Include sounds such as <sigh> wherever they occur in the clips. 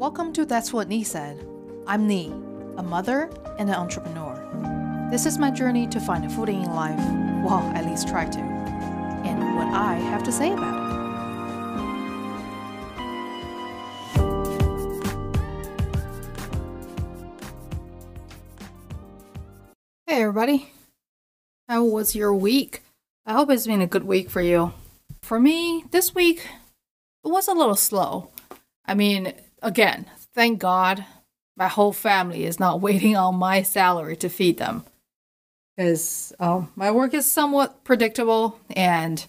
Welcome to That's What Ni Said. I'm Ni, a mother and an entrepreneur. This is my journey to find a footing in life, well, at least try to, and what I have to say about it. Hey, everybody. How was your week? I hope it's been a good week for you. For me, this week, it was a little slow. I mean, again, thank God my whole family is not <laughs> waiting on my salary to feed them. Because um, my work is somewhat predictable, and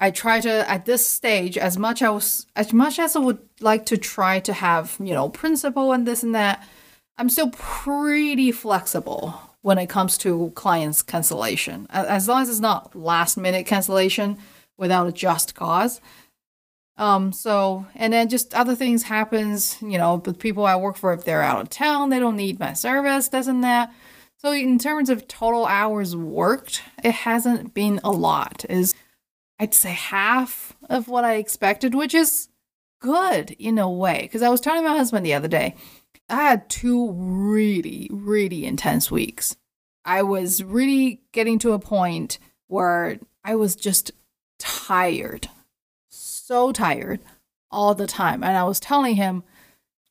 I try to at this stage as much as as much as I would like to try to have you know principle and this and that. I'm still pretty flexible when it comes to clients cancellation, as long as it's not last minute cancellation without a just cause. Um, so and then just other things happens, you know, with people I work for, if they're out of town, they don't need my service, and that. So in terms of total hours worked, it hasn't been a lot. Is I'd say half of what I expected, which is good in a way. Because I was telling my husband the other day, I had two really, really intense weeks. I was really getting to a point where I was just tired so tired all the time. And I was telling him,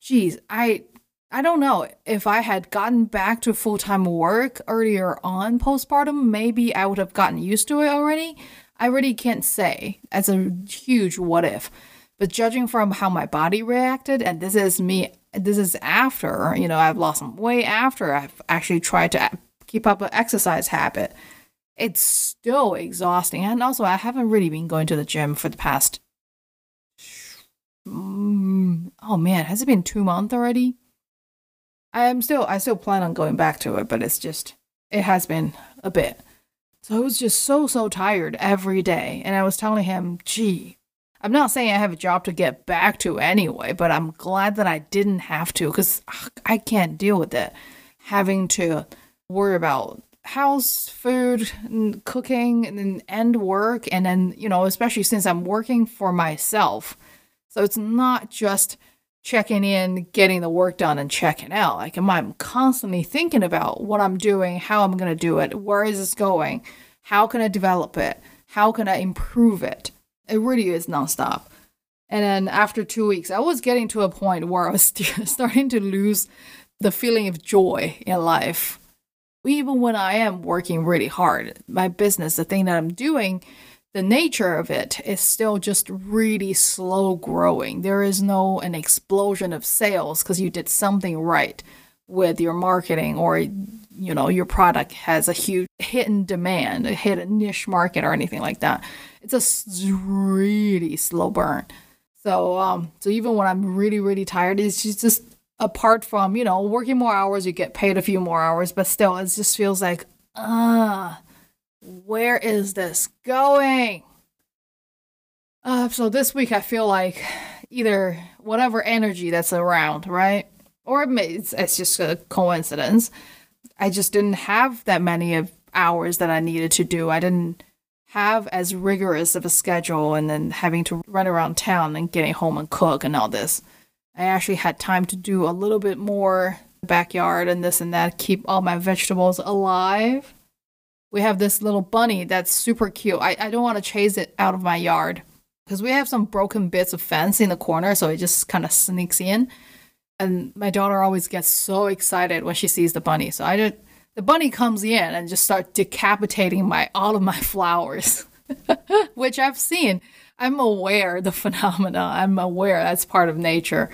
geez, I I don't know if I had gotten back to full time work earlier on postpartum, maybe I would have gotten used to it already. I really can't say. As a huge what if. But judging from how my body reacted, and this is me, this is after, you know, I've lost some weight after I've actually tried to keep up an exercise habit. It's still exhausting. And also, I haven't really been going to the gym for the past oh man, has it been two months already? I am still I still plan on going back to it, but it's just it has been a bit. So I was just so so tired every day, and I was telling him, "Gee, I'm not saying I have a job to get back to anyway, but I'm glad that I didn't have to because I can't deal with it. Having to worry about house, food, and cooking, and then end work, and then you know, especially since I'm working for myself." So it's not just checking in, getting the work done, and checking out. Like I'm constantly thinking about what I'm doing, how I'm going to do it, where is this going, how can I develop it, how can I improve it. It really is nonstop. And then after two weeks, I was getting to a point where I was <laughs> starting to lose the feeling of joy in life. Even when I am working really hard, my business, the thing that I'm doing, the nature of it is still just really slow growing. There is no an explosion of sales because you did something right with your marketing or you know your product has a huge hidden demand, a hidden niche market or anything like that. It's a really slow burn. So um so even when I'm really really tired, it's just apart from you know working more hours, you get paid a few more hours, but still it just feels like ah. Uh, where is this going? Uh, so this week I feel like either whatever energy that's around, right? Or it's, it's just a coincidence. I just didn't have that many of hours that I needed to do. I didn't have as rigorous of a schedule and then having to run around town and getting home and cook and all this. I actually had time to do a little bit more backyard and this and that, keep all my vegetables alive we have this little bunny that's super cute. I, I don't want to chase it out of my yard because we have some broken bits of fence in the corner, so it just kind of sneaks in. And my daughter always gets so excited when she sees the bunny. So I just the bunny comes in and just start decapitating my all of my <laughs> flowers, <laughs> which I've seen. I'm aware the <laughs> phenomena. I'm aware that's part of nature.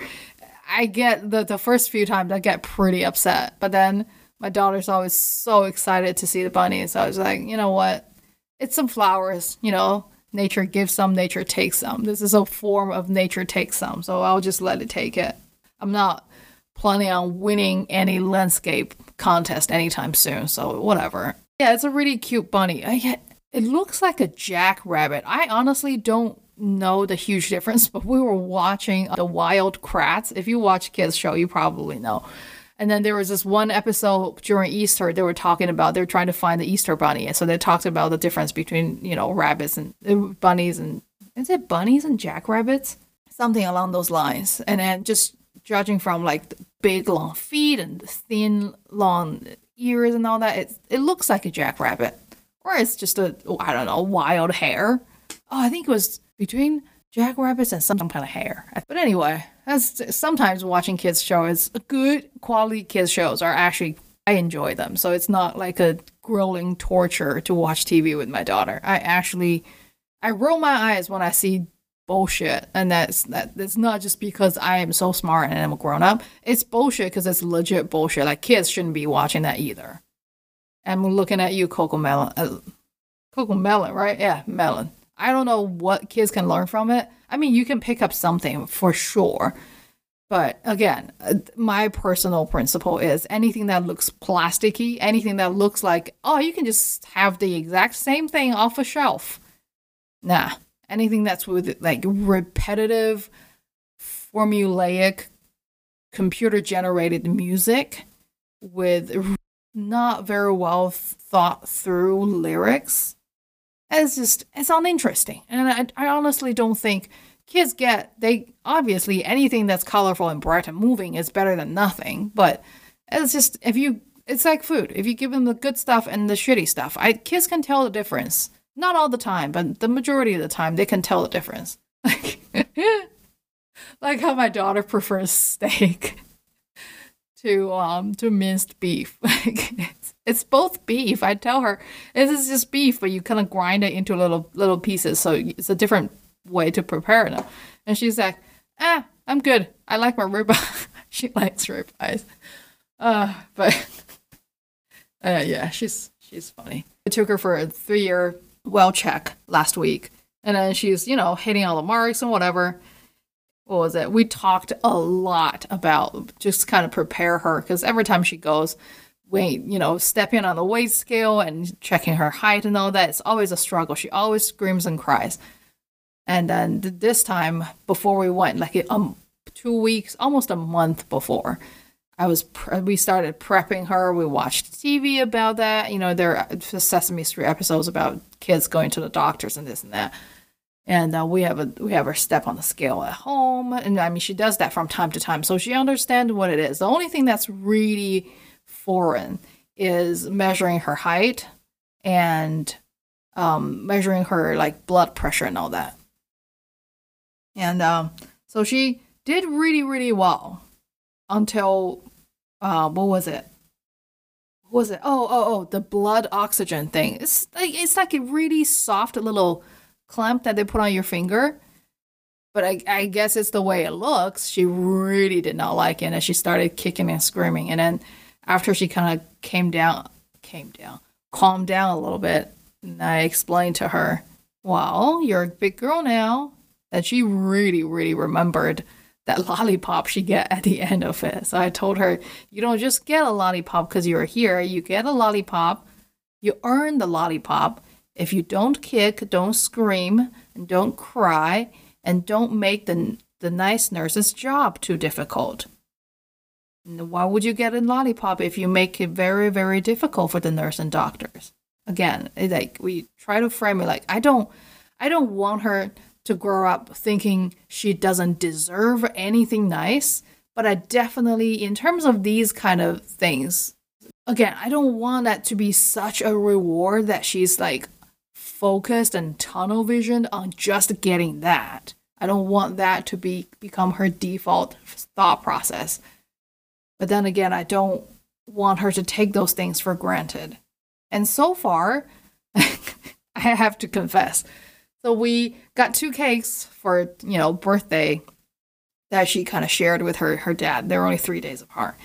I get the the first few times I get pretty upset, but then my daughter's always so excited to see the bunnies. I was like, you know what? It's some flowers, you know. Nature gives some, nature takes some. This is a form of nature takes some. So I'll just let it take it. I'm not planning on winning any landscape contest anytime soon. So whatever. Yeah, it's a really cute bunny. I, it looks like a jackrabbit. I honestly don't know the huge difference, <laughs> but we were watching the Wild Kratts. If you watch kids show, you probably know. And then there was this one episode during Easter they were talking about they were trying to find the Easter bunny, and so they talked about the difference between you know rabbits and uh, bunnies and is it bunnies and jackrabbits, something along those lines. And then just judging from like the big long feet and the thin long ears and all that, it it looks like a jackrabbit, or it's just a I don't know wild hare. Oh, I think it was between jackrabbits and some kind of hare. But anyway, that's sometimes watching kids shows, good quality kids shows are actually I enjoy them. So it's not like a grueling torture to watch TV with my daughter. I actually I roll my eyes when I see bullshit and that's that that's not just because I am so smart and I'm a grown up. It's bullshit because it's legit bullshit. Like kids shouldn't be watching that either. I'm looking at you, CoComelon. Uh, CoComelon, right? Yeah, Melon. I don't know what kids can learn from it. I mean, you can pick up something for sure. But again, uh, my personal principle is anything that looks plasticky, anything that looks like, oh, you can just have the exact same thing off a shelf. Nah, anything that's with like repetitive, formulaic, computer generated music with not very well thought through lyrics it's just it's uninteresting. And I, I honestly don't think kids get they obviously anything that's colorful and bright and moving is better than nothing but it's just if you it's like food. If you give them the good stuff and the shitty stuff i kids can tell the difference. Not all the time but the majority of the time they can tell the difference. <laughs> Like how my daughter prefers steak <laughs> to um to minced beef. <laughs> it's, both beef. I tell her this is just beef, but you kind of grind it into little little pieces, so it's a different way to prepare it. And she's like, "Ah, I'm good. I like my ribeye." <laughs> she likes ribeyes. Uh, but <laughs> uh, yeah, she's she's funny. I took her for a three year well check last week, and then she's you know hitting all the marks and whatever what was it? We talked a lot about just kind of prepare her because every time she goes, weight, you know, stepping on the weight scale and checking her height and all that, it's always a struggle. She always screams and cries. And then this time before we went, like um, two weeks, almost a month before, I was we started prepping her. We watched TV about that. You know, there are Sesame Street episodes about kids going to the doctors and this and that and uh, we have a we have her step on the scale at home and i mean she does that from time to time so she understands what it is the only thing that's really foreign is measuring her height and um, measuring her like blood pressure and all that and um, so she did really really well until uh, what was it what was it oh oh oh the blood oxygen thing it's like it's like a really soft little clamp that they put on your finger. But I, I guess it's the way it looks. She really did not like it, and she started kicking and screaming. And then after she kind of came down, came down, calmed down a little bit, and I explained to her, "Well, you're a big girl now." And she really, really remembered that <laughs> lollipop she get at the end of it. So I told her, "You don't just get a lollipop because you're here. You get a lollipop. You earn the lollipop." If you don't kick, don't scream, and don't cry, and don't make the, the nice nurse's job too difficult. Why would you get a lollipop if you make it very, very difficult for the nurse and doctors? Again, like we try to frame it like I don't I don't want her to grow up thinking she doesn't deserve anything nice, but I definitely in terms of these kind of things, again, I don't want that to be such a reward that she's like focused and tunnel visioned on just getting that. I don't want that to be become her default thought process. But then again, I don't want her to take those things for granted. And so far, <laughs> I have to confess. So we got two cakes for, you know, birthday that she kind of shared with her her dad. They were only 3 days apart.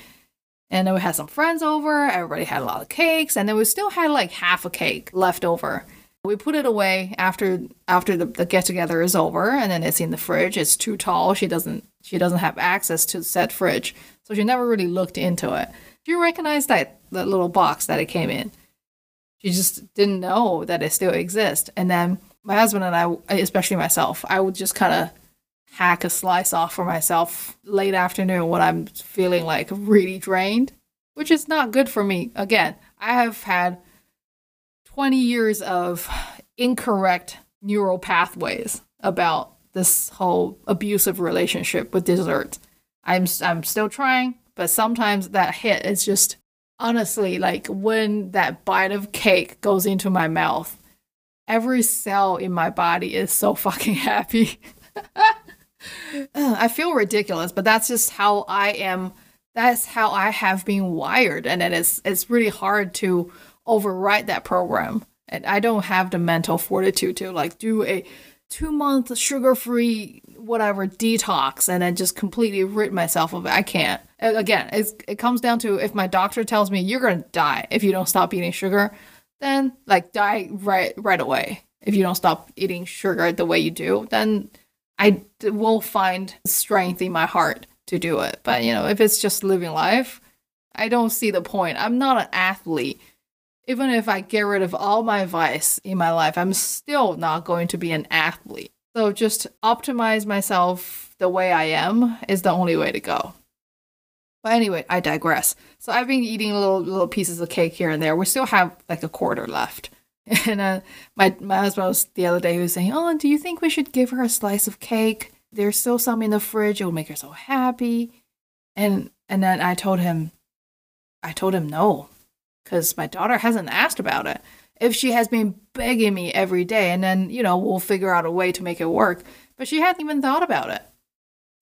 And then we had some friends over. Everybody had a lot of cakes, and then we still had like half a cake left over. We put it away after after the, the get together is over, and then it's in the fridge. It's too tall. She doesn't she doesn't have access to the said fridge, so she never really looked into it. She recognized that that little box that it came in. She just didn't know that it still exists. And then my husband and I, especially myself, I would just kind of hack a slice off for myself late afternoon when I'm feeling like really drained, which is not good for me. Again, I have had 20 years of incorrect neural pathways about this whole abusive relationship with dessert. I'm I'm still trying, but sometimes that hit is just honestly like when that bite of cake goes into my mouth, every cell in my body is so <laughs> fucking happy. <laughs> I feel ridiculous, but that's just how I am. That's how I have been wired, and it is it's really hard to override that program. And I don't have the mental fortitude to like do a two month sugar free whatever detox and then just completely rid myself of it. I can't. Again, it comes down to if my doctor tells me you're gonna die if you don't stop eating sugar, then like die right right away. If you don't stop eating sugar the way you do, then I will find strength in my heart to do it. But you know, if it's just living life, I don't see the point. I'm not an athlete. Even if I get rid of all my vice in my life, I'm still not going to be an athlete. So just optimize myself the way I am is the only way to go. But anyway, I digress. So I've been eating little little pieces of cake here and there. We still have like a quarter left. <laughs> And uh, my my husband was the other day he was saying, "Oh, do you think we should give her a slice of cake? There's still some in the fridge. It will make her so happy." And and then I told him, I told him no, because my daughter hasn't asked about it. If she has been begging me every day, and then you know we'll figure out a way to make it work. But she hadn't even thought about it.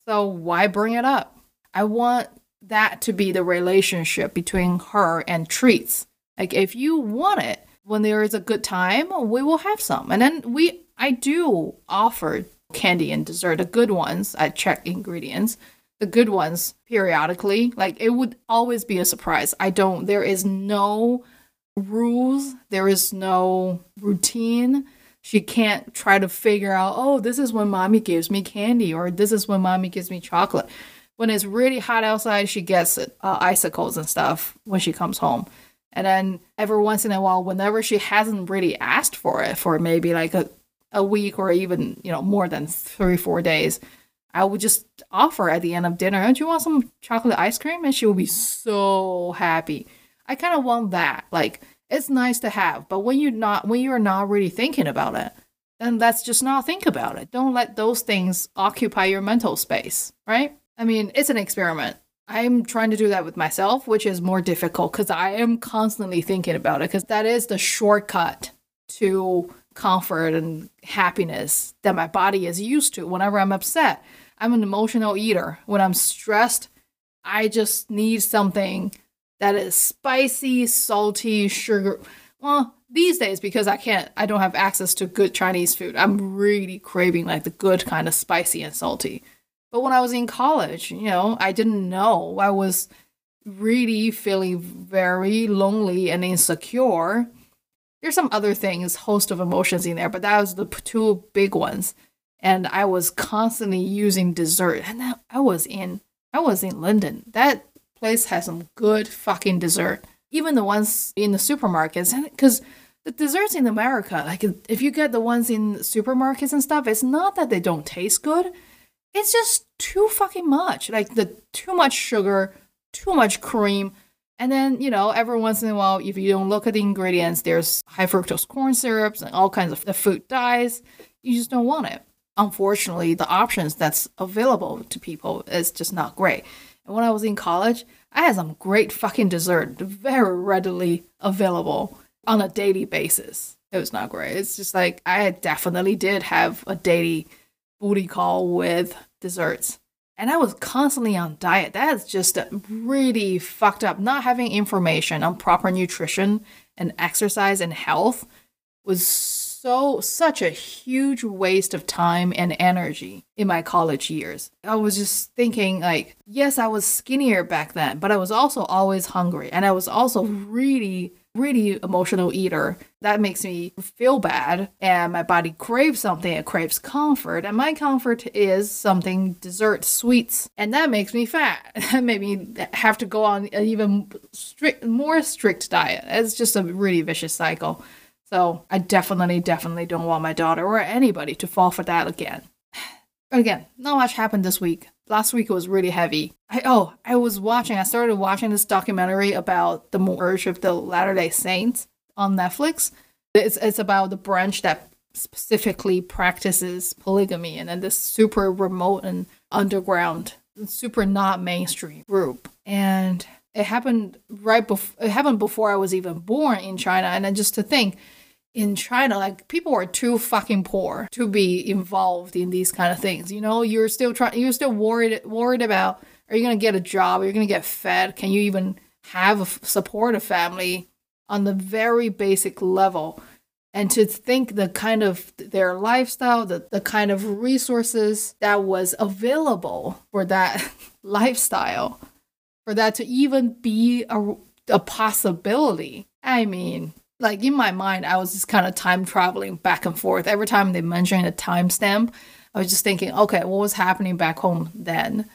So why bring it up? I want that to be the relationship between her and treats. Like if you want it, when there is a good time, we will have some. And then we I do offer candy and dessert, the good ones. I check ingredients. The good ones periodically. Like it would always be a surprise. I don't there is no rules, there is no routine. She can't try to figure out, oh, this is when mommy gives me candy or this is when mommy gives me chocolate. When it's really hot outside, she gets uh, icicles and stuff when she comes home. And then every once in a while, whenever she hasn't really asked for it for maybe like a, a week or even, you know, more than three, four days, I would just offer at the end of dinner, Don't you want some chocolate ice cream? And she would be so happy. I kind of want that. Like, it's nice to have, but when you're not, when you're not really thinking about it, then let's just not think about it. Don't let those things occupy your mental space, right? I mean, it's an experiment. I'm trying to do that with myself, which is more difficult because I am constantly thinking about it because that is the shortcut to comfort and happiness that my body is used to whenever I'm upset. I'm an emotional eater. When I'm stressed, I just need something that is spicy, salty, sugar. Well, these days because I can't I don't have access to good Chinese food. I'm really craving like the good kind of spicy and salty. But when I was in college, you know, I didn't know. I was really feeling very lonely and insecure. There's some other things, host of emotions in there, but that was the two big ones. And I was constantly using dessert. And that, I was in I was in London. That place has some good fucking dessert. Even the ones in the supermarkets, because the desserts in America, like if you get the ones in supermarkets and stuff, it's not that they don't taste good it's just too fucking much. Like the too much sugar, too much cream. And then, you know, every once in a while, if you don't look at the ingredients, there's high fructose corn syrups and all kinds of the food dyes. You just don't want it. Unfortunately, the options that's available to people is just not great. And when I was in college, I had some great fucking dessert very readily available on a daily basis. It was not great. It's just like I definitely did have a daily booty call with desserts. And I was constantly on diet. That is just really fucked up. Not having information on proper nutrition and exercise and health was so such a huge waste of time and energy in my college years. I was just thinking like, yes, I was skinnier back then, but I was also always hungry and I was also really really emotional eater. That makes me feel bad, and my body craves something. It craves comfort, and my comfort is something dessert, sweets, and that makes me fat. <laughs> That made me have to go on an even strict, more strict diet. It's just a really vicious cycle. So I definitely, definitely don't want my daughter or anybody to fall for that again. <sighs> But Again, not much happened this week last week was really heavy. I oh, I was watching. I started watching this documentary about the merge of the Latter Day Saints on Netflix. It's it's about the branch that specifically practices polygamy and then this super remote and underground super not mainstream group. And it happened right before it happened before I was even born in China. And then just to think, in China, like people are too fucking poor to be involved in these kind of things. You know, you're still trying, you're still worried worried about are you gonna get a job? Are you gonna get fed? Can you even have a, support a family on the very basic level? And to think the kind of their lifestyle, the, the kind of resources that was available for that <laughs> lifestyle, for that to even be a, a possibility. I mean, like in my mind, I was just kind of time traveling back and forth. Every time they mentioned a timestamp, I was just thinking, okay, what was happening back home then?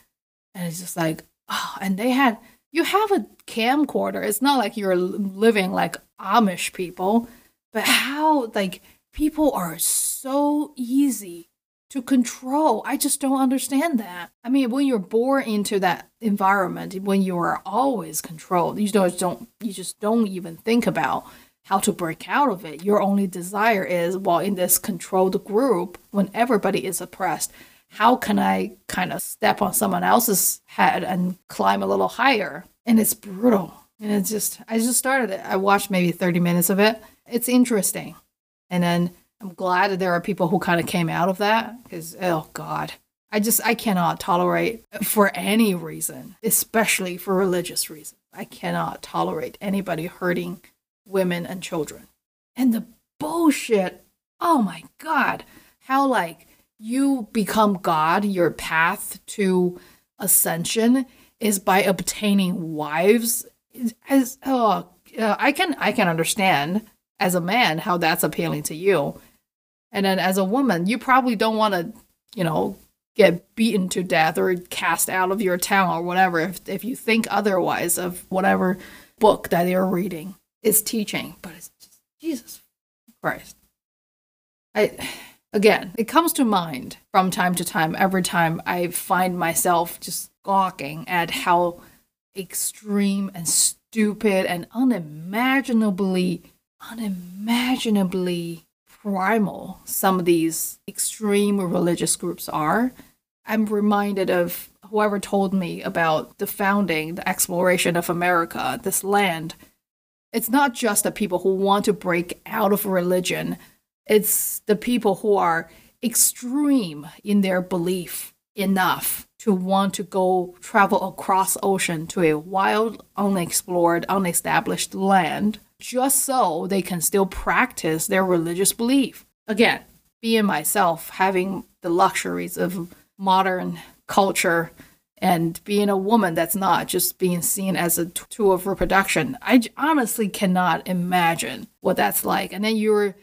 And it's just like, oh, and they had, you have a camcorder. It's not like you're living like Amish people, but how, like, people are so easy to control. I just don't understand that. I mean, when you're born into that environment, when you are always controlled, you just don't, you just don't even think about how to break out of it. Your only desire is, while in this controlled group, when everybody is oppressed, how can I kind of step on someone else's head and climb a little higher? And it's brutal. And it's just, I just started it. I watched maybe 30 minutes of it. It's interesting. And then I'm glad that there are people who kind of came out of that because, oh God, I just, I cannot tolerate uh, for any reason, especially for religious reasons. I cannot tolerate anybody hurting women and children. And the bullshit, oh my God, how like you become God, your path to ascension is by obtaining wives. As oh, I can I can understand as a man how that's appealing to you, and then as a woman, you probably don't want to, you know, get beaten to death or cast out of your town or whatever if if you think otherwise of whatever book that you're reading is teaching, but it's just Jesus Christ. I again, it comes to mind from time to time. Every time I find myself just gawking at how extreme and stupid and unimaginably, unimaginably primal some of these extreme religious groups are. I'm reminded of whoever told me about the founding, the exploration of America, this land it's not just the people who want to break out of religion, it's the people who are extreme in their belief enough to want to go travel across ocean to a wild, unexplored, unestablished land just so they can still practice their religious belief. Again, being myself, having the luxuries of modern culture and being a woman that's not just being seen as a tool of reproduction i honestly cannot imagine what that's like. And then you're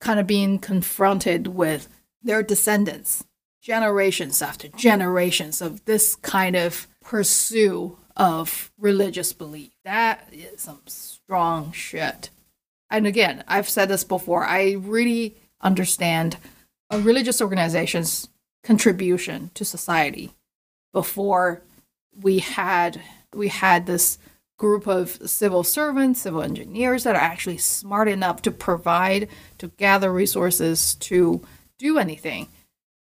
kind of being confronted with their descendants generations after generations of this kind of pursuit of religious belief. That is some strong shit. And again i've said this before i really understand a religious organization's contribution to society before we had we had this group of civil servants, civil engineers that are actually smart enough to provide, to gather resources, to do anything.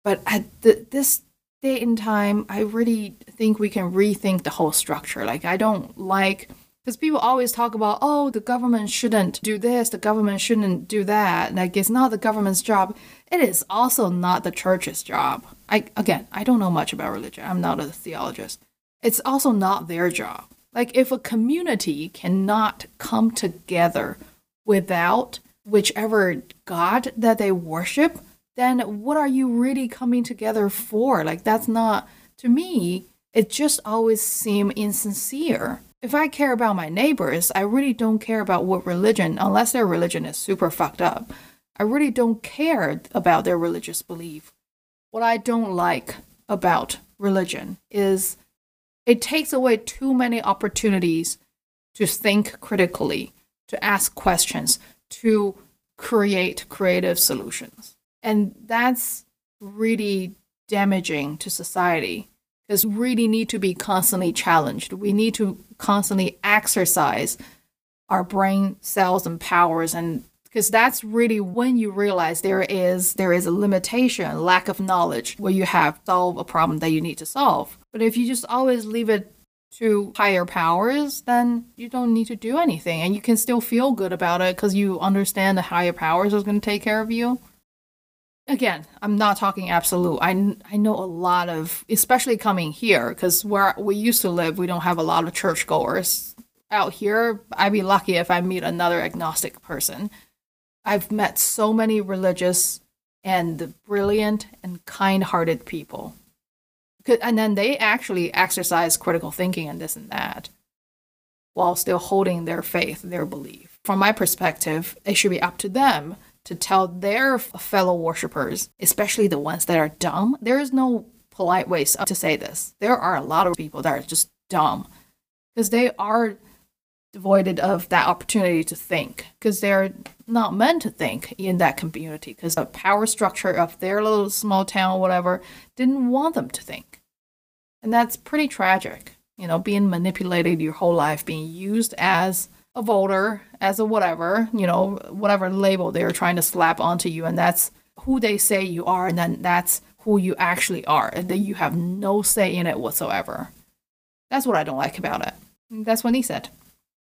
But at this date and time, I really think we can rethink the whole structure. Like, I don't like, because people always talk about, oh, the government shouldn't do this, the government shouldn't do that. Like, it's not the government's job. It is also not the church's job. I again, I don't know much about religion. I'm not a theologist. It's also not their job. Like if a community cannot come together without whichever god that they worship, then what are you really coming together for? Like that's not to me, it just always seemed insincere. If I care about my neighbors, I really don't care about what religion unless their religion is super fucked up. I really don't care about their religious belief what I don't like about religion is it takes away too many opportunities to think critically, to ask questions, to create creative solutions. And that's really damaging to society because we really need to be constantly challenged. We need to constantly exercise our brain cells and powers and because that's really when you realize there is there is a limitation lack of knowledge where you have solve a problem that you need to solve. But if you just always leave it to higher powers then you don't need to do anything and you can still feel good about it because you understand the higher powers is going to take care of you again i'm not talking absolute i, I know a lot of especially coming here because where we used to live we don't have a lot of churchgoers out here i'd be lucky if i meet another agnostic person I've met so many religious and brilliant and kind hearted people. And then they actually exercise critical thinking and this and that while still holding their faith, their belief. From my perspective, it should be up to them to tell their fellow worshippers, especially the ones that are dumb. There is no polite ways to say this. There are a lot of people that are just dumb because they are devoid of that opportunity to think because they're not meant to think in that community because the power structure of their little small town whatever didn't want them to think and that's pretty tragic you know being manipulated your whole life being used as a voter as a whatever you know whatever label they're trying to slap onto you and that's who they say you are and then that's who you actually are and then you have no say in it whatsoever. That's what i don't like about it. That's what he said